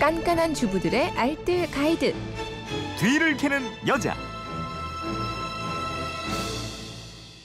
깐깐한 주부들의 알뜰 가이드. 뒤를 캐는 여자.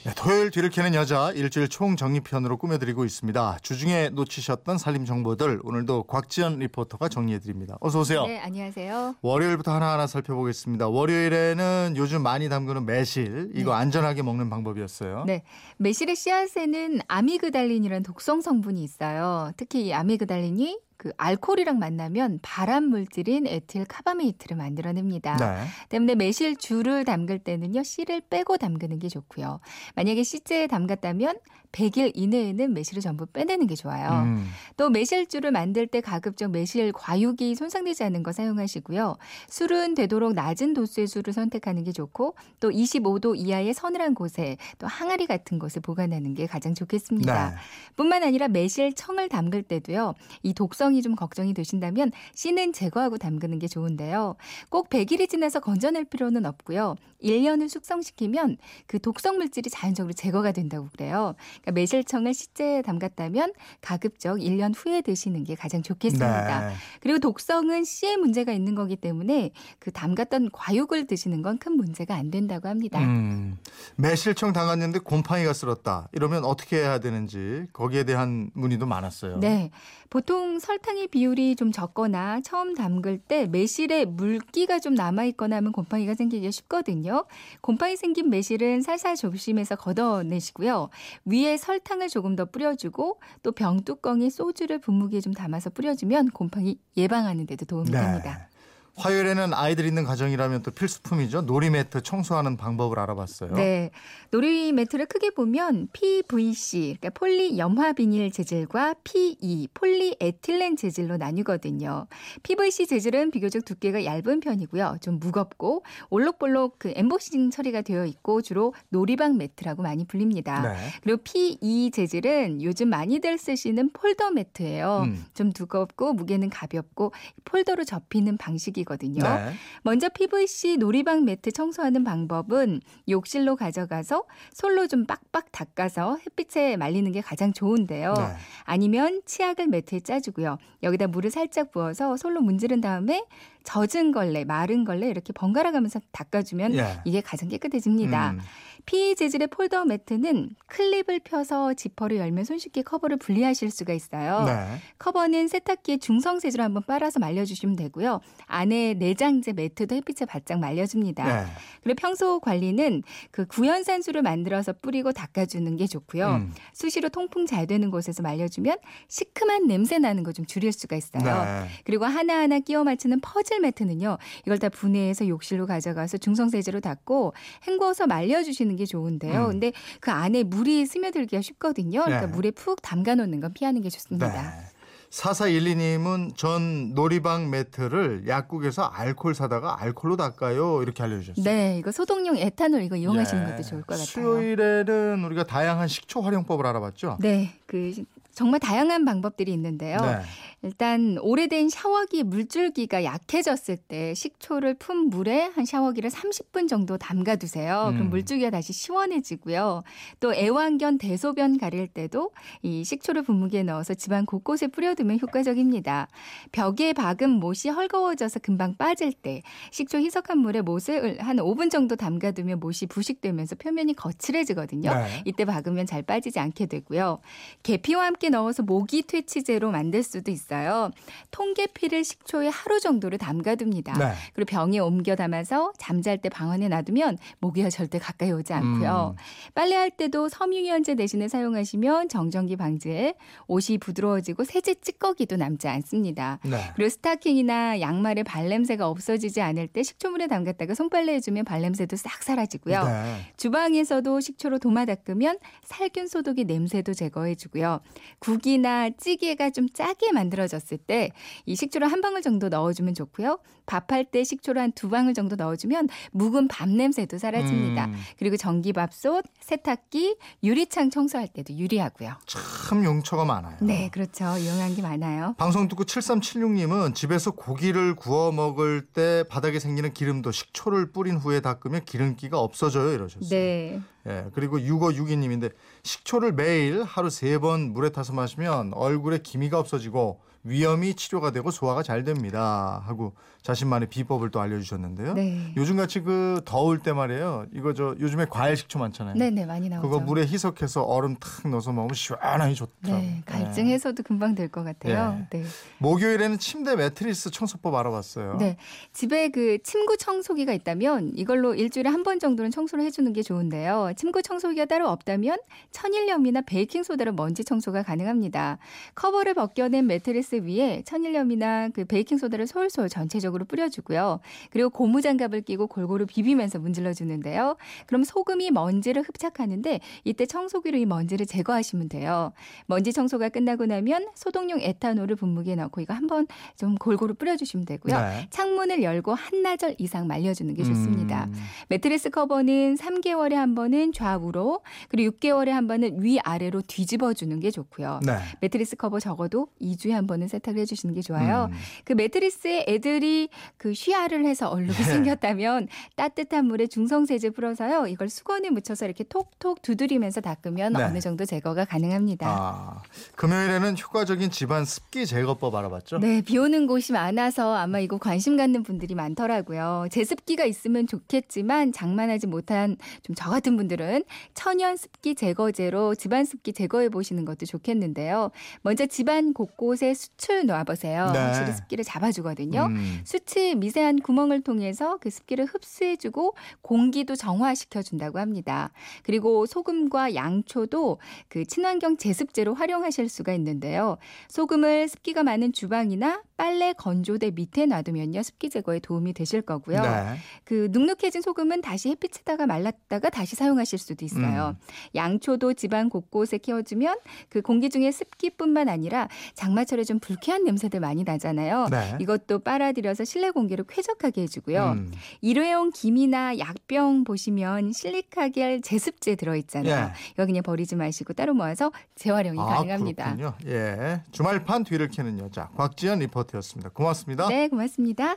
네, 토요일 뒤를 캐는 여자 일주일 총정리편으로 꾸며드리고 있습니다. 주중에 놓치셨던 살림 정보들 오늘도 곽지연 리포터가 정리해드립니다. 어서 오세요. 네, 안녕하세요. 월요일부터 하나하나 살펴보겠습니다. 월요일에는 요즘 많이 담그는 매실 이거 네. 안전하게 먹는 방법이었어요. 네, 매실의 씨앗에는 아미그달린이라는 독성 성분이 있어요. 특히 이 아미그달린이 그 알코올이랑 만나면 발암 물질인 에틸 카바메이트를 만들어냅니다. 네. 때문에 매실 주를 담글 때는요 씨를 빼고 담그는 게 좋고요. 만약에 씨째에 담갔다면 100일 이내에는 매실을 전부 빼내는 게 좋아요. 음. 또 매실주를 만들 때 가급적 매실 과육이 손상되지 않는 거 사용하시고요. 술은 되도록 낮은 도수의 술을 선택하는 게 좋고 또 25도 이하의 서늘한 곳에 또 항아리 같은 곳에 보관하는 게 가장 좋겠습니다. 네. 뿐만 아니라 매실청을 담글 때도요. 이 독성 이 좀 걱정이 되신다면 씨는 제거하고 담그는 게 좋은데요. 꼭 100일이 지나서 건져낼 필요는 없고요. 1년을 숙성시키면 그 독성 물질이 자연적으로 제거가 된다고 그래요. 그러니까 매실청을 씨째에 담갔다면 가급적 1년 후에 드시는 게 가장 좋겠습니다. 네. 그리고 독성은 씨에 문제가 있는 거기 때문에 그 담갔던 과육을 드시는 건 큰 문제가 안 된다고 합니다. 음. 매실청 담갔는데 곰팡이가 쓸었다. 이러면 어떻게 해야 되는지 거기에 대한 문의도 많았어요. 네. 보통 설 탕의 비율이 좀 적거나 처음 담글 때 매실에 물기가 좀 남아있거나 하면 곰팡이가 생기기 쉽거든요. 곰팡이 생긴 매실은 살살 조심해서 걷어내시고요. 위에 설탕을 조금 더 뿌려주고 또 병뚜껑에 소주를 분무기에 좀 담아서 뿌려주면 곰팡이 예방하는 데도 도움이 네. 됩니다. 화요일에는 아이들 있는 가정이라면 또 필수품이죠. 놀이 매트 청소하는 방법을 알아봤어요. 네. 놀이 매트를 크게 보면 PVC, 그러니까 폴리 염화 비닐 재질과 PE, 폴리에틸렌 재질로 나뉘거든요. PVC 재질은 비교적 두께가 얇은 편이고요. 좀 무겁고 올록볼록 그 엠보싱 처리가 되어 있고 주로 놀이방 매트라고 많이 불립니다. 네. 그리고 PE 재질은 요즘 많이들 쓰시는 폴더 매트예요. 음. 좀 두껍고 무게는 가볍고 폴더로 접히는 방식이 거든요. 네. 먼저 PVC 놀이방 매트 청소하는 방법은 욕실로 가져가서 솔로 좀 빡빡 닦아서 햇빛에 말리는 게 가장 좋은데요. 네. 아니면 치약을 매트에 짜주고요. 여기다 물을 살짝 부어서 솔로 문지른 다음에 젖은 걸레, 마른 걸레 이렇게 번갈아 가면서 닦아주면 예. 이게 가장 깨끗해집니다. 음. PE 재질의 폴더 매트는 클립을 펴서 지퍼를 열면 손쉽게 커버를 분리하실 수가 있어요. 네. 커버는 세탁기에 중성 세제로 한번 빨아서 말려주시면 되고요. 안에 내장재 매트도 햇빛에 바짝 말려줍니다. 네. 그리고 평소 관리는 그 구연산수를 만들어서 뿌리고 닦아주는 게 좋고요. 음. 수시로 통풍 잘 되는 곳에서 말려주면 시큼한 냄새 나는 거 좀 줄일 수가 있어요. 네. 그리고 하나하나 끼워 맞추는 퍼즐 매트는요. 이걸 다 분해해서 욕실로 가져가서 중성세제로 닦고 헹궈서 말려주시는 게 좋은데요. 음. 근데 그 안에 물이 스며들기가 쉽거든요. 그러니까 네. 물에 푹 담가 놓는 건 피하는 게 좋습니다. 네. 4412님은 전 놀이방 매트를 약국에서 알콜 사다가 알콜로 닦아요. 이렇게 알려주셨어요. 네, 이거 소독용 에탄올 이거 이용하시는 예. 것도 좋을 것 같아요. 수요일에는 우리가 다양한 식초 활용법을 알아봤죠. 네, 그 정말 다양한 방법들이 있는데요. 네. 일단 오래된 샤워기 물줄기가 약해졌을 때 식초를 푼 물에 한 샤워기를 30분 정도 담가 두세요. 음. 그럼 물줄기가 다시 시원해지고요. 또 애완견 대소변 가릴 때도 이 식초를 분무기에 넣어서 집안 곳곳에 뿌려두면 효과적입니다. 벽에 박은 못이 헐거워져서 금방 빠질 때 식초 희석한 물에 못을 한 5분 정도 담가 두면 못이 부식되면서 표면이 거칠해지거든요. 네. 이때 박으면 잘 빠지지 않게 되고요. 계피와 함께 넣어서 모기 퇴치제로 만들 수도 있어요. 통계피를 식초에 하루 정도를 담가둡니다. 네. 그리고 병에 옮겨 담아서 잠잘 때 방안에 놔두면 모기가 절대 가까이 오지 않고요. 음. 빨래할 때도 섬유유연제 대신에 사용하시면 정전기 방지에 옷이 부드러워지고 세제 찌꺼기도 남지 않습니다. 네. 그리고 스타킹이나 양말에 발냄새가 없어지지 않을 때 식초물에 담갔다가 손빨래 해주면 발냄새도 싹 사라지고요. 네. 주방에서도 식초로 도마 닦으면 살균 소독이 냄새도 제거해주고요. 국이나 찌개가 좀 짜게 만들어 졌을 때 이 식초를 한 방울 정도 넣어주면 좋고요. 밥할 때 식초를 한 두 방울 정도 넣어주면 묵은 밥 냄새도 사라집니다. 음. 그리고 전기밥솥, 세탁기, 유리창 청소할 때도 유리하고요. 참 용처가 많아요. 네, 그렇죠. 이용한 게 많아요. 방송 듣고 7376님은 집에서 고기를 구워 먹을 때 바닥에 생기는 기름도 식초를 뿌린 후에 닦으면 기름기가 없어져요 이러셨어요. 네. 예, 그리고 6562님인데 식초를 매일 하루 세 번 물에 타서 마시면 얼굴에 기미가 없어지고 위염이 치료가 되고 소화가 잘 됩니다. 하고 자신만의 비법을 또 알려주셨는데요. 네. 요즘같이 그 더울 때 말이에요. 이거 저 요즘에 과일 식초 많잖아요. 네네 많이 나오죠. 그거 물에 희석해서 얼음 탁 넣어서 먹으면 시원하니 좋더라고요. 네, 갈증 해소도 금방 될 것 같아요. 네. 목요일에는 침대 매트리스 청소법 알아봤어요. 네. 집에 그 침구 청소기가 있다면 이걸로 일주일에 한 번 정도는 청소를 해주는 게 좋은데요. 침구 청소기가 따로 없다면 천일염이나 베이킹 소다로 먼지 청소가 가능합니다. 커버를 벗겨낸 매트리스 위에 천일염이나 그 베이킹 소다를 솔솔 전체적으로 뿌려주고요. 그리고 고무장갑을 끼고 골고루 비비면서 문질러 주는데요. 그럼 소금이 먼지를 흡착하는데 이때 청소기로 이 먼지를 제거하시면 돼요. 먼지 청소가 끝나고 나면 소독용 에탄올을 분무기에 넣고 이거 한번 좀 골고루 뿌려주시면 되고요. 네. 창문을 열고 한나절 이상 말려주는 게 좋습니다. 음, 매트리스 커버는 3개월에 한 번은 좌우로 그리고 6개월에 한 번은 위 아래로 뒤집어 주는 게 좋고요. 네. 매트리스 커버 적어도 2주에 한 번은 세탁을 해주시는 게 좋아요. 음. 그 매트리스에 애들이 그 쉬아를 해서 얼룩이 네. 생겼다면 따뜻한 물에 중성세제 풀어서요. 이걸 수건에 묻혀서 이렇게 톡톡 두드리면서 닦으면 네. 어느 정도 제거가 가능합니다. 아, 금요일에는 효과적인 집안 습기 제거법 알아봤죠? 네, 비 오는 곳이 많아서 아마 이거 관심 갖는 분들이 많더라고요. 제습기가 있으면 좋겠지만 장만하지 못한 좀 저 같은 분들은 천연 습기 제거제로 집안 습기 제거해 보시는 것도 좋겠는데요. 먼저 집안 곳곳에 수출 놓아 보세요. 네. 확실히 습기를 잡아주거든요. 음. 수치 미세한 구멍을 통해서 그 습기를 흡수해주고 공기도 정화시켜 준다고 합니다. 그리고 소금과 양초도 그 친환경 제습제로 활용하실 수가 있는데요. 소금을 습기가 많은 주방이나 빨래 건조대 밑에 놔두면요 습기 제거에 도움이 되실 거고요. 네. 그 눅눅해진 소금은 다시 햇빛에다가 말랐다가 다시 사용하실 수도 있어요. 음. 양초도 집안 곳곳에 키워주면 그 공기 중에 습기뿐만 아니라 장마철에 좀 불쾌한 냄새들 많이 나잖아요. 네. 이것도 빨아들여서 실내 공기를 쾌적하게 해주고요. 음. 일회용 김이나 약병 보시면 실리카겔 제습제 들어있잖아요. 예. 이거 그냥 버리지 마시고 따로 모아서 재활용이 가능합니다. 그렇군요. 예. 주말판 뒤를 캐는 여자 곽지연 리포터였습니다. 고맙습니다. 네, 고맙습니다.